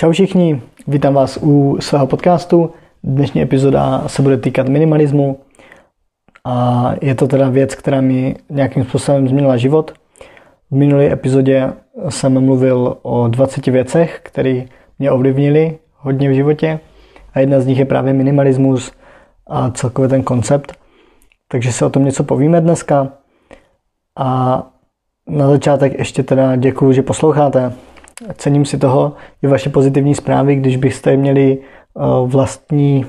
Čau všichni, vítám vás u svého podcastu. Dnešní epizoda se bude týkat minimalismu a je to teda věc, která mi nějakým způsobem změnila život. V minulé epizodě jsem mluvil o 20 věcech, které mě ovlivnily hodně v životě a jedna z nich je právě minimalismus a celkově ten koncept. Takže se o tom něco povíme dneska. A na začátek ještě teda děkuji, že posloucháte. Cením si toho i vaše pozitivní zprávy, když byste měli eh, vlastní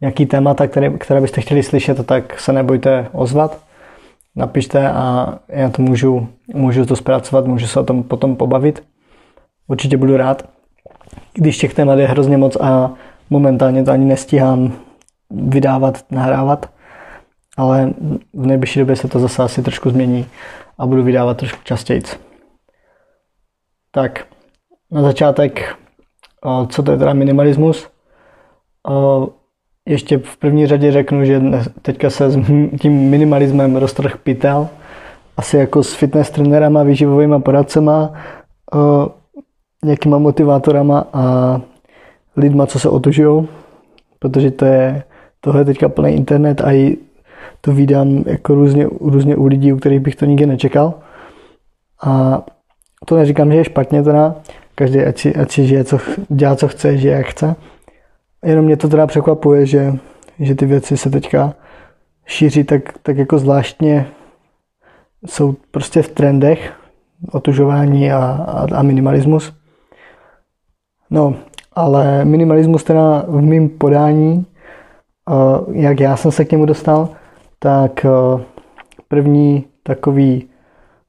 nějaký témata, které, které byste chtěli slyšet, tak se nebojte ozvat. Napište a já to můžu, můžu to zpracovat, můžu se o tom potom pobavit. Určitě budu rád. Když těch témat je hrozně moc a momentálně to ani nestíhám vydávat, nahrávat, ale v nejbližší době se to zase asi trošku změní a budu vydávat trošku častěji. Tak, na začátek, co to je teda minimalismus? Ještě v první řadě řeknu, že teďka se s tím minimalismem roztrh pytel, asi jako s fitness trenérama, výživovými poradcema, nějakýma motivátorama a lidma, co se otužují, protože to je, tohle je teďka plný internet a i to vydám jako různě, různě u lidí, u kterých bych to nikdy nečekal. A to neříkám, že je špatně teda, každý ať si, ať si žije, co, dělá, co chce, žije, jak chce. Jenom mě to teda překvapuje, že, že ty věci se teďka šíří tak, tak jako zvláštně, jsou prostě v trendech, otužování a, a, a minimalismus. No, ale minimalismus teda v mém podání, jak já jsem se k němu dostal, tak první takový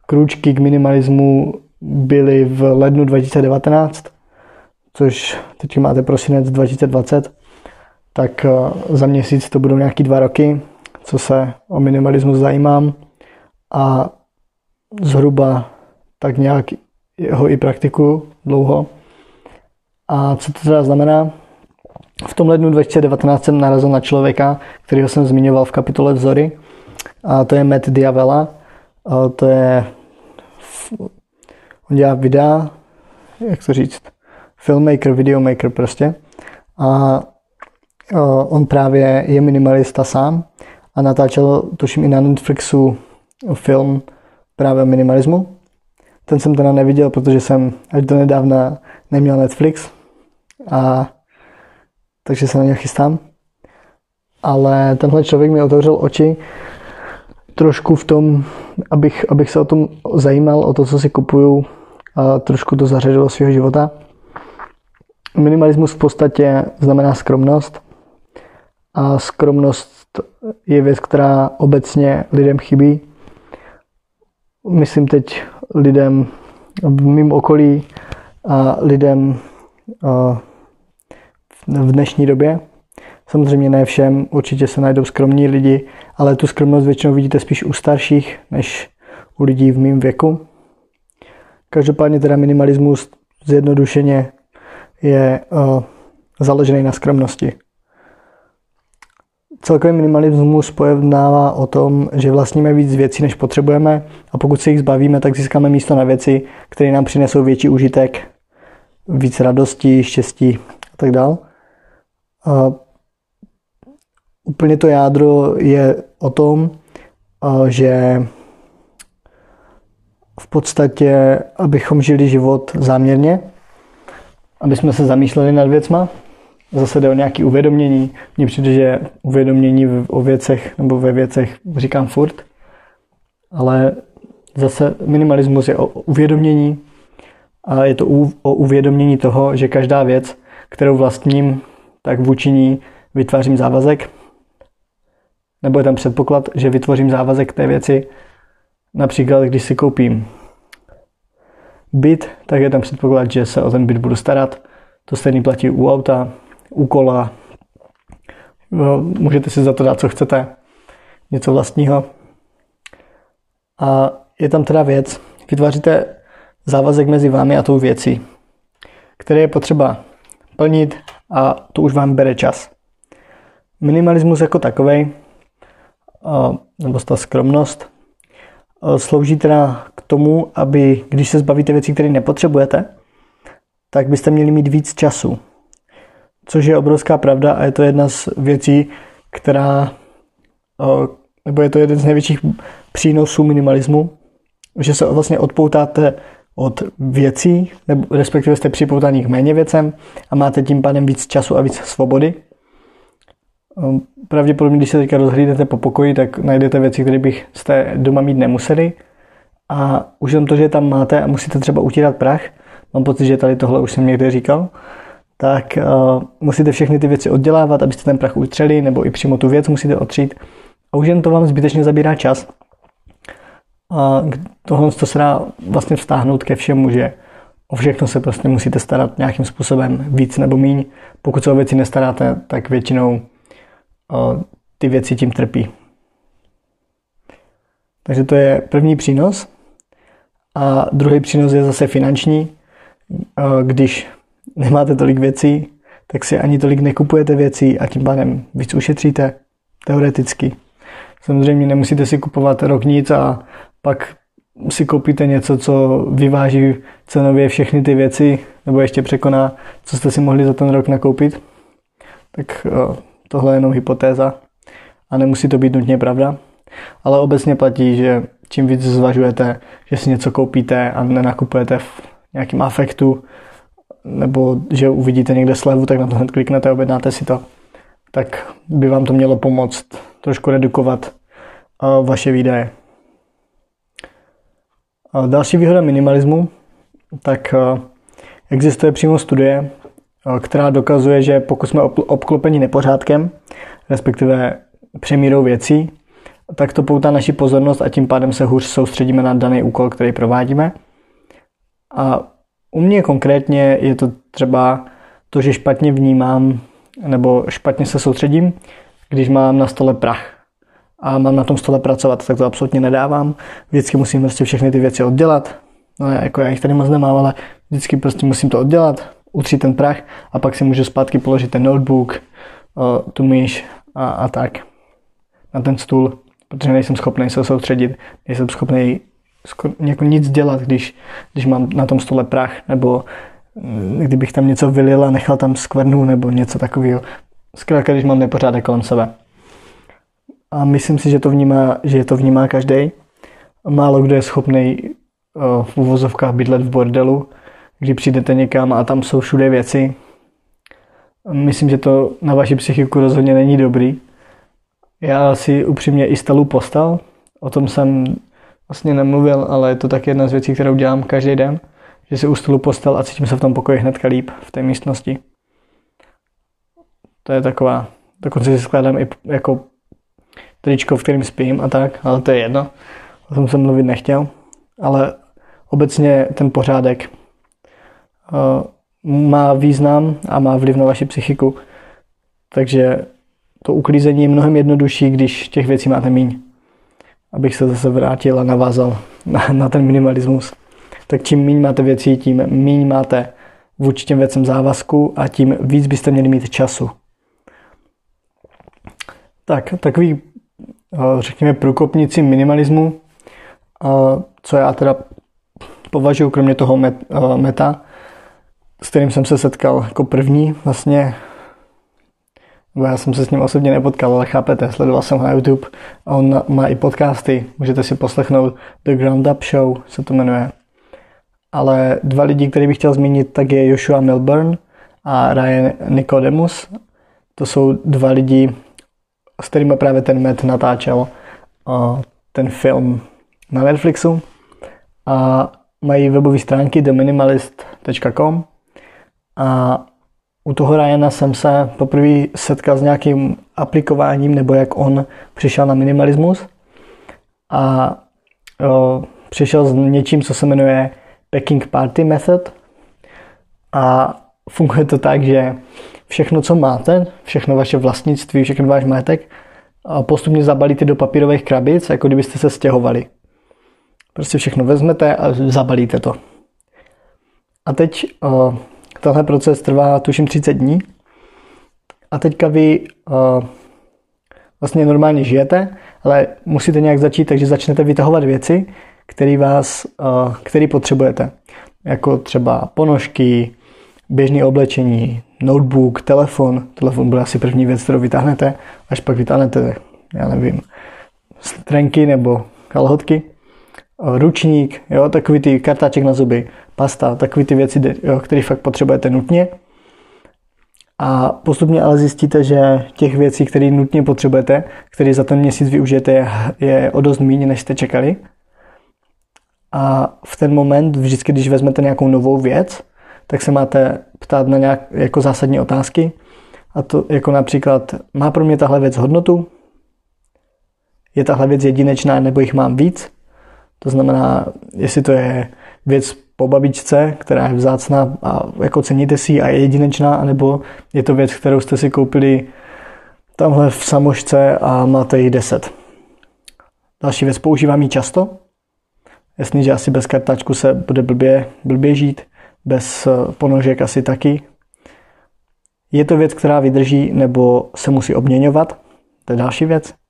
krůčky k minimalismu byly v lednu 2019, což teď máte prosinec 2020, tak za měsíc to budou nějaký dva roky, co se o minimalismus zajímám a zhruba tak nějak ho i praktikuju dlouho. A co to teda znamená? V tom lednu 2019 jsem narazil na člověka, kterého jsem zmiňoval v kapitole Vzory. A to je Matt Diavela. A to je... On dělá videa, jak to říct, filmmaker, videomaker prostě. A on právě je minimalista sám a natáčel, tuším i na Netflixu, film právě o minimalismu. Ten jsem teda neviděl, protože jsem až do nedávna neměl Netflix, a takže se na ně chystám. Ale tenhle člověk mi otevřel oči trošku v tom, abych, abych se o tom zajímal, o to, co si kupuju a trošku to zařadilo svého života. Minimalismus v podstatě znamená skromnost a skromnost je věc, která obecně lidem chybí. Myslím teď lidem v mém okolí a lidem v dnešní době. Samozřejmě ne všem, určitě se najdou skromní lidi, ale tu skromnost většinou vidíte spíš u starších, než u lidí v mém věku. Každopádně teda minimalismus zjednodušeně je uh, založený na skromnosti. Celkový minimalismus pojednává o tom, že vlastníme víc věcí, než potřebujeme a pokud se jich zbavíme, tak získáme místo na věci, které nám přinesou větší užitek, víc radosti, štěstí a tak dále. A úplně to jádro je o tom, že v podstatě, abychom žili život záměrně, aby jsme se zamýšleli nad věcma, zase jde o nějaké uvědomění. Mně přijde, že uvědomění o věcech nebo ve věcech říkám furt, ale zase minimalismus je o uvědomění a je to o uvědomění toho, že každá věc, kterou vlastním, tak vůči ní vytvářím závazek, nebo je tam předpoklad, že vytvořím závazek té věci. Například, když si koupím byt, tak je tam předpoklad, že se o ten byt budu starat. To stejný platí u auta, u kola. Můžete si za to dát, co chcete. Něco vlastního. A je tam teda věc. Vytváříte závazek mezi vámi a tou věcí, který je potřeba plnit a to už vám bere čas. Minimalismus jako takový, nebo ta skromnost, slouží teda k tomu, aby když se zbavíte věcí, které nepotřebujete, tak byste měli mít víc času. Což je obrovská pravda a je to jedna z věcí, která, nebo je to jeden z největších přínosů minimalismu, že se vlastně odpoutáte od věcí, nebo respektive jste připoutaní k méně věcem a máte tím pádem víc času a víc svobody. Ehm, pravděpodobně, když se teďka rozhlídnete po pokoji, tak najdete věci, které bych jste doma mít nemuseli. A už jenom to, že tam máte a musíte třeba utírat prach, mám pocit, že tady tohle už jsem někde říkal, tak uh, musíte všechny ty věci oddělávat, abyste ten prach utřeli, nebo i přímo tu věc musíte otřít. A už jen to vám zbytečně zabírá čas. A tohle to se dá vlastně vztáhnout ke všemu, že o všechno se prostě musíte starat nějakým způsobem víc nebo míň. Pokud se o věci nestaráte, tak většinou ty věci tím trpí. Takže to je první přínos. A druhý přínos je zase finanční. Když nemáte tolik věcí, tak si ani tolik nekupujete věcí a tím pádem víc ušetříte teoreticky. Samozřejmě nemusíte si kupovat rok nic a pak si koupíte něco, co vyváží cenově všechny ty věci, nebo ještě překoná, co jste si mohli za ten rok nakoupit. Tak tohle je jenom hypotéza a nemusí to být nutně pravda. Ale obecně platí, že čím víc zvažujete, že si něco koupíte a nenakupujete v nějakém afektu, nebo že uvidíte někde slevu, tak na to hned kliknete a objednáte si to, tak by vám to mělo pomoct trošku redukovat vaše výdaje. Další výhoda minimalismu, tak existuje přímo studie, která dokazuje, že pokud jsme obklopeni nepořádkem, respektive přemírou věcí, tak to poutá naši pozornost a tím pádem se hůř soustředíme na daný úkol, který provádíme. A u mě konkrétně je to třeba to, že špatně vnímám nebo špatně se soustředím, když mám na stole prach a mám na tom stole pracovat, tak to absolutně nedávám. Vždycky musím prostě všechny ty věci oddělat. No, jako já jich tady moc nemám, ale vždycky prostě musím to oddělat, utřít ten prach a pak si můžu zpátky položit ten notebook, tu myš a, a tak na ten stůl, protože nejsem schopný se soustředit, nejsem schopný jako nic dělat, když, když mám na tom stole prach, nebo mm, kdybych tam něco vylil a nechal tam skvrnu, nebo něco takového. Zkrátka, když mám nepořádek kolem sebe. A myslím si, že to vnímá, že to vnímá každý. Málo kdo je schopný eh, v uvozovkách bydlet v bordelu, kdy přijdete někam a tam jsou všude věci. Myslím, že to na vaši psychiku rozhodně není dobrý. Já si upřímně instaluji postel, o tom jsem vlastně nemluvil, ale je to tak jedna z věcí, kterou dělám každý den, že si ustalu postel a cítím se v tom pokoji hnedka líp, v té místnosti. To je taková, dokonce si skládám i jako tričko, v kterém spím a tak, ale to je jedno. O tom jsem mluvit nechtěl. Ale obecně ten pořádek má význam a má vliv na vaši psychiku. Takže to uklízení je mnohem jednodušší, když těch věcí máte míň. Abych se zase vrátil a navázal na, na ten minimalismus. Tak čím méně máte věcí, tím méně máte vůči těm věcem závazku a tím víc byste měli mít času. Tak, takový řekněme, průkopníci minimalismu, co já teda považuji kromě toho meta, s kterým jsem se setkal jako první vlastně, bo já jsem se s ním osobně nepotkal, ale chápete, sledoval jsem ho na YouTube a on má i podcasty, můžete si poslechnout The Ground Up Show, se to jmenuje. Ale dva lidi, který bych chtěl zmínit, tak je Joshua Milburn a Ryan Nicodemus. To jsou dva lidi, s kterými právě ten Matt natáčel ten film na Netflixu. A mají webové stránky theminimalist.com a u toho Ryana jsem se poprvé setkal s nějakým aplikováním, nebo jak on přišel na minimalismus. A o, přišel s něčím, co se jmenuje Packing Party Method. A funguje to tak, že všechno, co máte, všechno vaše vlastnictví, všechno váš majetek, postupně zabalíte do papírových krabic, jako kdybyste se stěhovali. Prostě všechno vezmete a zabalíte to. A teď tenhle proces trvá tuším 30 dní. A teďka vy uh, vlastně normálně žijete, ale musíte nějak začít, takže začnete vytahovat věci, které vás, uh, který potřebujete. Jako třeba ponožky, běžné oblečení, notebook, telefon. Telefon bude asi první věc, kterou vytáhnete, až pak vytáhnete, já nevím, trenky nebo kalhotky, ručník, jo, takový ty kartáček na zuby, pasta, takový ty věci, které fakt potřebujete nutně. A postupně ale zjistíte, že těch věcí, které nutně potřebujete, které za ten měsíc využijete, je, je o dost méně, než jste čekali. A v ten moment, vždycky, když vezmete nějakou novou věc, tak se máte ptát na nějak jako zásadní otázky. A to jako například, má pro mě tahle věc hodnotu? Je tahle věc jedinečná nebo jich mám víc? To znamená, jestli to je věc po babičce, která je vzácná a jako ceníte si a je jedinečná, anebo je to věc, kterou jste si koupili tamhle v samošce a máte jich 10. Další věc, používám ji často. Jasný, že asi bez kartačku se bude blbě, blbě žít, bez eh, ponožek asi taky. Je to věc, která vydrží nebo se musí obměňovat, to je další věc.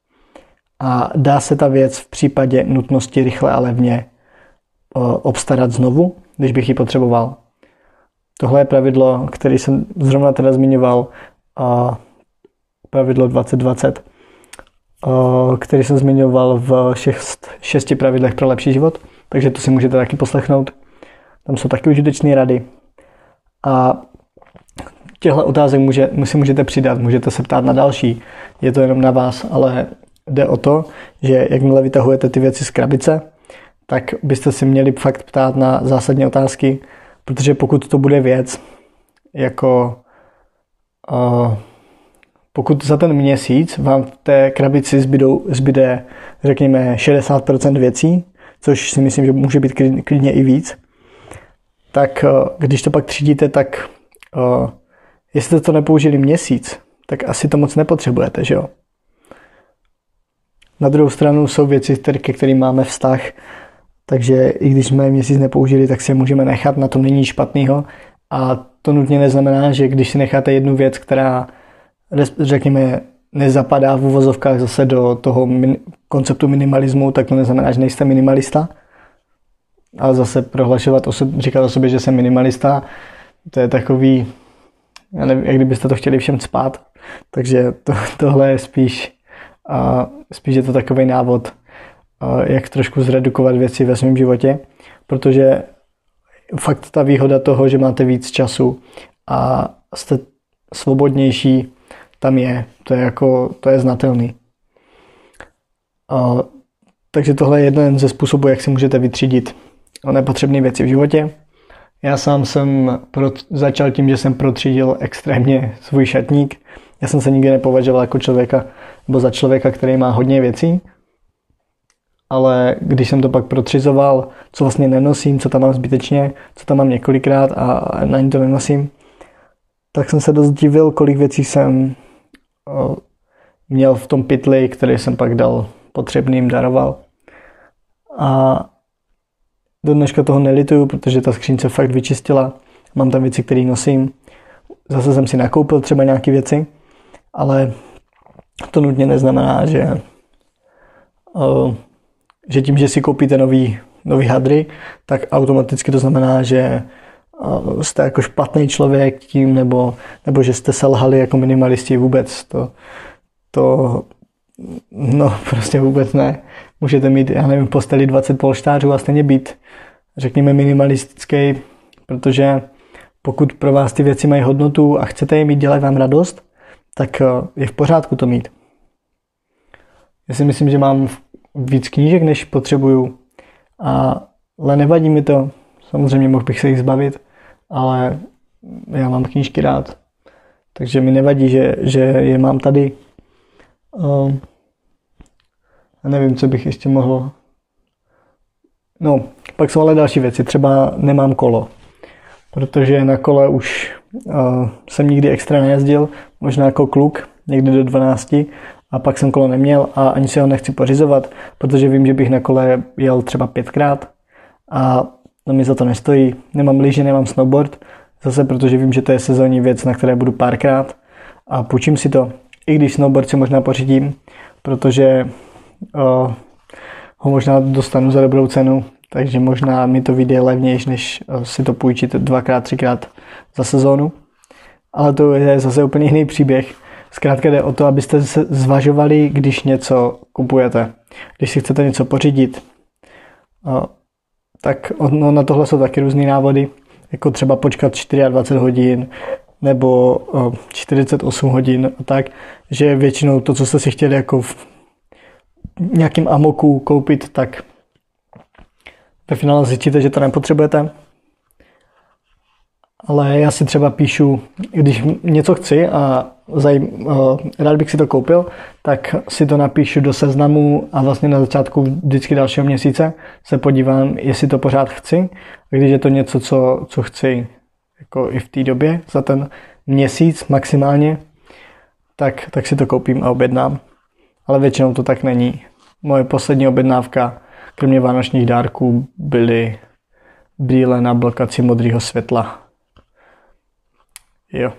A dá se ta věc v případě nutnosti rychle a levně eh, obstarat znovu, když bych ji potřeboval. Tohle je pravidlo, který jsem zrovna teda zmiňoval, pravidlo 2020, eh, který jsem zmiňoval v šest, šesti pravidlech pro lepší život, takže to si můžete taky poslechnout. Tam jsou taky užitečné rady. A těchto otázek může, si můžete přidat, můžete se ptát na další. Je to jenom na vás, ale jde o to, že jakmile vytahujete ty věci z krabice, tak byste si měli fakt ptát na zásadní otázky, protože pokud to bude věc, jako uh, pokud za ten měsíc vám v té krabici zbydou, zbyde, řekněme, 60% věcí, což si myslím, že může být klidně i víc, tak uh, když to pak třídíte, tak uh, jestli to nepoužili měsíc, tak asi to moc nepotřebujete, že jo? Na druhou stranu jsou věci, ke kterým máme vztah, takže i když jsme měsíc nepoužili, tak si je můžeme nechat, na tom není špatného. A to nutně neznamená, že když si necháte jednu věc, která, řekněme, nezapadá v uvozovkách zase do toho min- konceptu minimalismu, tak to neznamená, že nejste minimalista. Ale zase prohlašovat, osob- říkat o sobě, že jsem minimalista, to je takový, já nevím, jak kdybyste to chtěli všem spát. Takže to, tohle je spíš a spíš je to takový návod, jak trošku zredukovat věci ve svém životě, protože fakt ta výhoda toho, že máte víc času a jste svobodnější, tam je. To je jako, to je znatelný. A, takže tohle je jeden ze způsobů, jak si můžete vytřídit nepotřebné věci v životě. Já sám jsem začal tím, že jsem protřídil extrémně svůj šatník. Já jsem se nikdy nepovažoval jako člověka, nebo za člověka, který má hodně věcí, ale když jsem to pak protřizoval, co vlastně nenosím, co tam mám zbytečně, co tam mám několikrát a na ní to nenosím, tak jsem se dost divil, kolik věcí jsem měl v tom pytli, který jsem pak dal potřebným, daroval. A do dneška toho nelituju, protože ta skřínce fakt vyčistila. Mám tam věci, které nosím. Zase jsem si nakoupil třeba nějaké věci, ale to nutně neznamená, že, uh, že tím, že si koupíte nový, nový hadry, tak automaticky to znamená, že uh, jste jako špatný člověk tím, nebo, nebo že jste selhali jako minimalisti vůbec. To, to no prostě vůbec ne. Můžete mít, já nevím, posteli 20 polštářů a stejně být, řekněme, minimalistický, protože pokud pro vás ty věci mají hodnotu a chcete je mít, dělat vám radost, tak eh, je v pořádku to mít. Já si myslím, že mám víc knížek, než potřebuju, a, ale nevadí mi to. Samozřejmě mohl bych se jich zbavit, ale já mám knížky rád. Takže mi nevadí, že, že je mám tady. Um, a nevím, co bych ještě mohl. No, pak jsou ale další věci. Třeba nemám kolo, protože na kole už jsem nikdy extra nejezdil, možná jako kluk, někdy do 12, a pak jsem kolo neměl a ani si ho nechci pořizovat, protože vím, že bych na kole jel třeba pětkrát a no mi za to nestojí. Nemám lyže, nemám snowboard, zase protože vím, že to je sezónní věc, na které budu párkrát a půjčím si to. I když snowboard si možná pořídím, protože uh, ho možná dostanu za dobrou cenu, takže možná mi to vyjde levnější, než si to půjčit dvakrát, třikrát za sezónu. Ale to je zase úplně jiný příběh. Zkrátka jde o to, abyste se zvažovali, když něco kupujete. Když si chcete něco pořídit, tak no, na tohle jsou taky různé návody, jako třeba počkat 24 hodin nebo 48 hodin a tak, že většinou to, co jste si chtěli jako v nějakým amoku koupit, tak ve finále zjistíte, že to nepotřebujete. Ale já si třeba píšu, když něco chci a zajím, uh, rád bych si to koupil, tak si to napíšu do seznamu a vlastně na začátku vždycky dalšího měsíce se podívám, jestli to pořád chci. A když je to něco, co, co chci jako i v té době, za ten měsíc maximálně, tak, tak si to koupím a objednám. Ale většinou to tak není. Moje poslední objednávka, kromě vánočních dárků, byly brýle na blokaci modrého světla. Jo.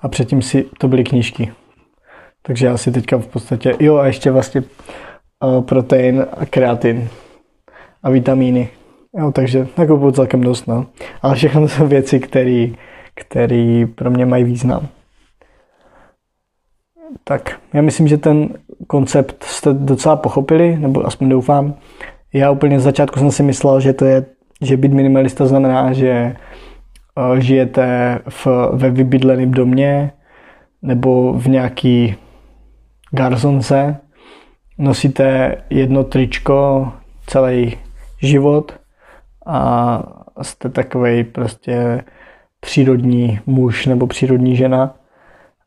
A předtím si to byly knížky. Takže já si teďka v podstatě, jo a ještě vlastně uh, protein a kreatin a vitamíny. Jo, takže nakupuju celkem dost, no. Ale všechno jsou věci, které pro mě mají význam. Tak, já myslím, že ten koncept jste docela pochopili, nebo aspoň doufám. Já úplně z začátku jsem si myslel, že to je, že být minimalista znamená, že eh, žijete v, ve vybydleném domě nebo v nějaký garzonce, nosíte jedno tričko celý život a jste takový prostě přírodní muž nebo přírodní žena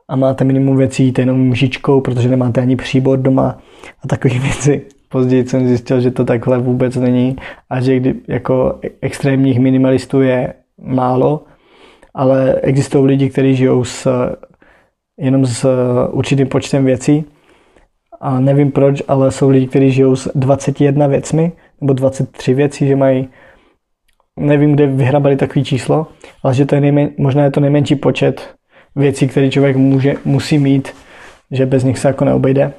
a máte minimum věcí, jíte jenom mžičkou, protože nemáte ani příbor doma a takové věci. Později jsem zjistil, že to takhle vůbec není a že kdy, jako extrémních minimalistů je málo, ale existují lidi, kteří žijou s, jenom s určitým počtem věcí a nevím proč, ale jsou lidi, kteří žijou s 21 věcmi nebo 23 věcí, že mají nevím, kde vyhrabali takový číslo, ale že to je nejmen, možná je to nejmenší počet věcí, které člověk může, musí mít, že bez nich se jako neobejde.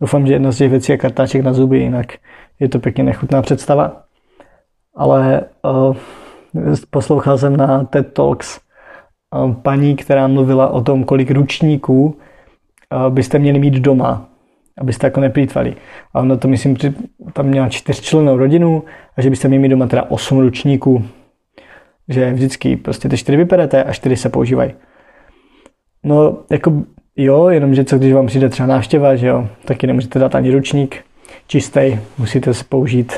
Doufám, že jedna z těch věcí je kartáček na zuby, jinak je to pěkně nechutná představa. Ale uh, poslouchal jsem na TED Talks uh, paní, která mluvila o tom, kolik ručníků uh, byste měli mít doma, abyste jako neplýtvali. A ona to, myslím, tam měla čtyřčlennou rodinu a že byste měli mít doma teda osm ručníků. Že vždycky prostě ty čtyři vyperete a čtyři se používají. No, jako jo, jenomže co když vám přijde třeba návštěva, že jo, taky nemůžete dát ani ručník čistý, musíte se použít,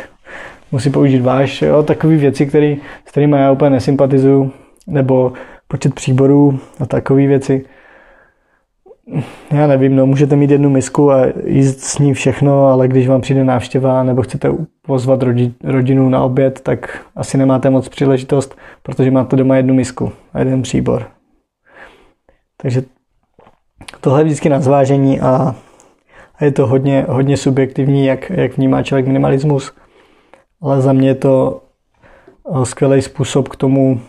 musí použít váš, jo, takové věci, který, s kterými já úplně nesympatizuju, nebo počet příborů a takové věci. Já nevím, no, můžete mít jednu misku a jíst s ní všechno, ale když vám přijde návštěva nebo chcete pozvat rodi, rodinu na oběd, tak asi nemáte moc příležitost, protože máte doma jednu misku a jeden příbor. Takže tohle je vždycky na zvážení a, a je to hodně, hodně subjektivní, jak, jak vnímá člověk minimalismus. Ale za mě je to eh, skvělý způsob k tomu,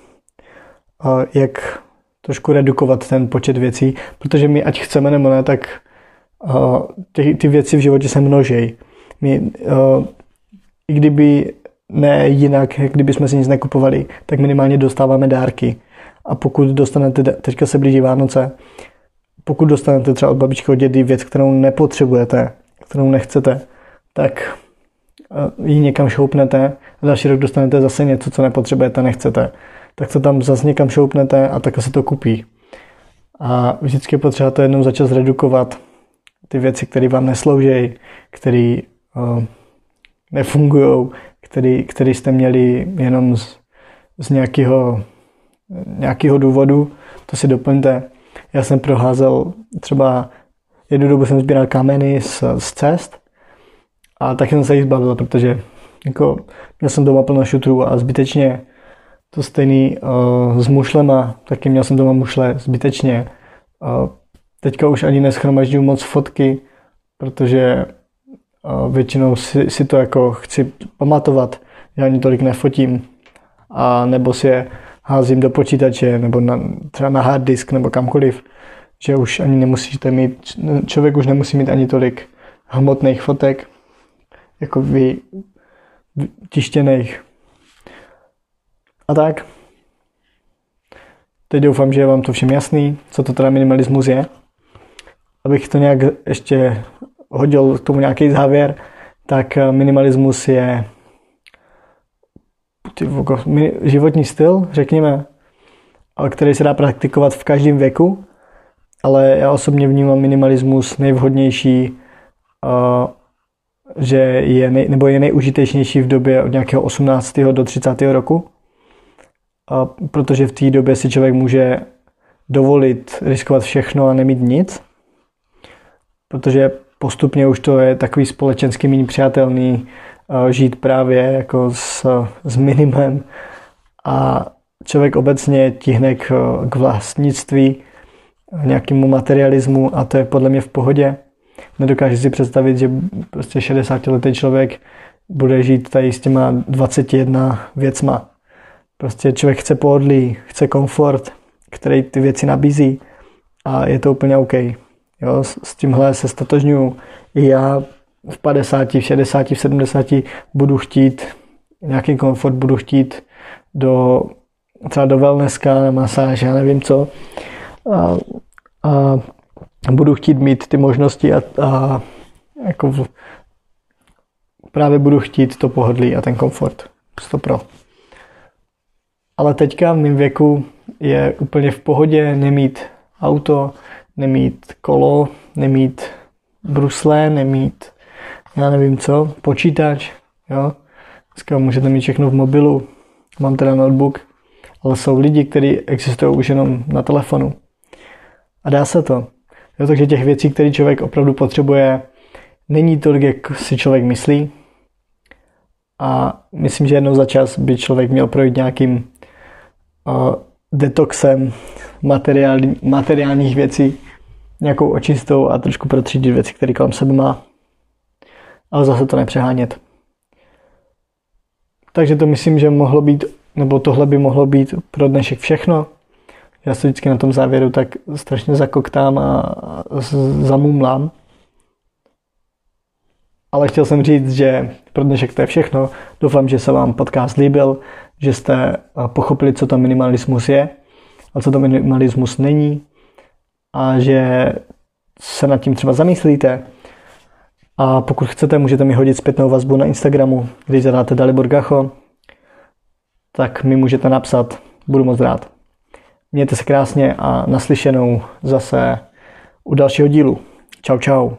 eh, jak trošku redukovat ten počet věcí, protože my, ať chceme nebo ne, tak eh, ty, ty věci v životě se množejí. My, i kdyby ne jinak, kdyby jsme si nic nekupovali, tak minimálně dostáváme dárky. A pokud dostanete, teďka se blíží Vánoce, pokud dostanete třeba od babičky od dědy věc, kterou nepotřebujete, kterou nechcete, tak eh, ji někam šoupnete a další rok dostanete zase něco, co nepotřebujete, nechcete. Tak to tam zase někam šoupnete a takhle se to kupí. A vždycky potřeba to jednou začas redukovat. Ty věci, které vám neslouží, které uh, nefungují, které jste měli jenom z, z nějakého nějakého důvodu, to si doplňte. Já jsem proházel třeba jednu dobu jsem sbíral kameny z, z cest a taky jsem se jich zbavil, protože jako, měl jsem doma plno šutrů a zbytečně to stejný uh, s mušlema, taky měl jsem doma mušle zbytečně. Uh, teďka už ani neschromažďuju moc fotky, protože uh, většinou si, si to jako chci pamatovat, já ani tolik nefotím a nebo si je házím do počítače nebo na, třeba na hard disk nebo kamkoliv, že už ani nemusíte mít, člověk už nemusí mít ani tolik hmotných fotek, jako vy, tištěných. A tak. teď doufám, že je vám to všem jasný, co to teda minimalismus je. Abych to nějak ještě hodil k tomu nějaký závěr, tak minimalismus je životní styl, řekněme, který se dá praktikovat v každém věku, ale já osobně vnímám minimalismus nejvhodnější, že je nej, nebo je nejužitečnější v době od nějakého 18. do 30. roku, protože v té době si člověk může dovolit riskovat všechno a nemít nic, protože postupně už to je takový společensky méně přijatelný žít právě jako s, s minimem a člověk obecně tihne k, k vlastnictví, nějakému materialismu a to je podle mě v pohodě. Nedokážu si představit, že prostě 60 letý člověk bude žít tady s těma 21 věcma. Prostě člověk chce pohodlí, chce komfort, který ty věci nabízí a je to úplně OK. Jo, s tímhle se statožňuju. I já v 50, v 60, v 70 budu chtít nějaký komfort, budu chtít do třeba do wellnesska, na masáž, já nevím co. A, a budu chtít mít ty možnosti a, a jako v, právě budu chtít to pohodlí a ten komfort. 100 pro. Ale teďka v mém věku je úplně v pohodě nemít auto, nemít kolo, nemít brusle, nemít já nevím co, počítač, jo. Dneska můžete mít všechno v mobilu, mám teda notebook, ale jsou lidi, kteří existují už jenom na telefonu. A dá se to. Jo, takže těch věcí, které člověk opravdu potřebuje, není tolik, jak si člověk myslí. A myslím, že jednou za čas by člověk měl projít nějakým uh, detoxem materiální, materiálních věcí, nějakou očistou a trošku protřídit věci, které kolem sebe má. Ale zase to nepřehánět. Takže to myslím, že mohlo být nebo tohle by mohlo být pro dnešek všechno. Já se vždycky na tom závěru tak strašně zakoktám a zamumlám. Ale chtěl jsem říct, že pro dnešek to je všechno. Doufám, že se vám podcast líbil, že jste pochopili, co to minimalismus je a co to minimalismus není a že se nad tím třeba zamyslíte. A pokud chcete, můžete mi hodit zpětnou vazbu na Instagramu, když zadáte Dalibor Gacho tak mi můžete napsat, budu moc rád. Mějte se krásně a naslyšenou zase u dalšího dílu. Čau, čau.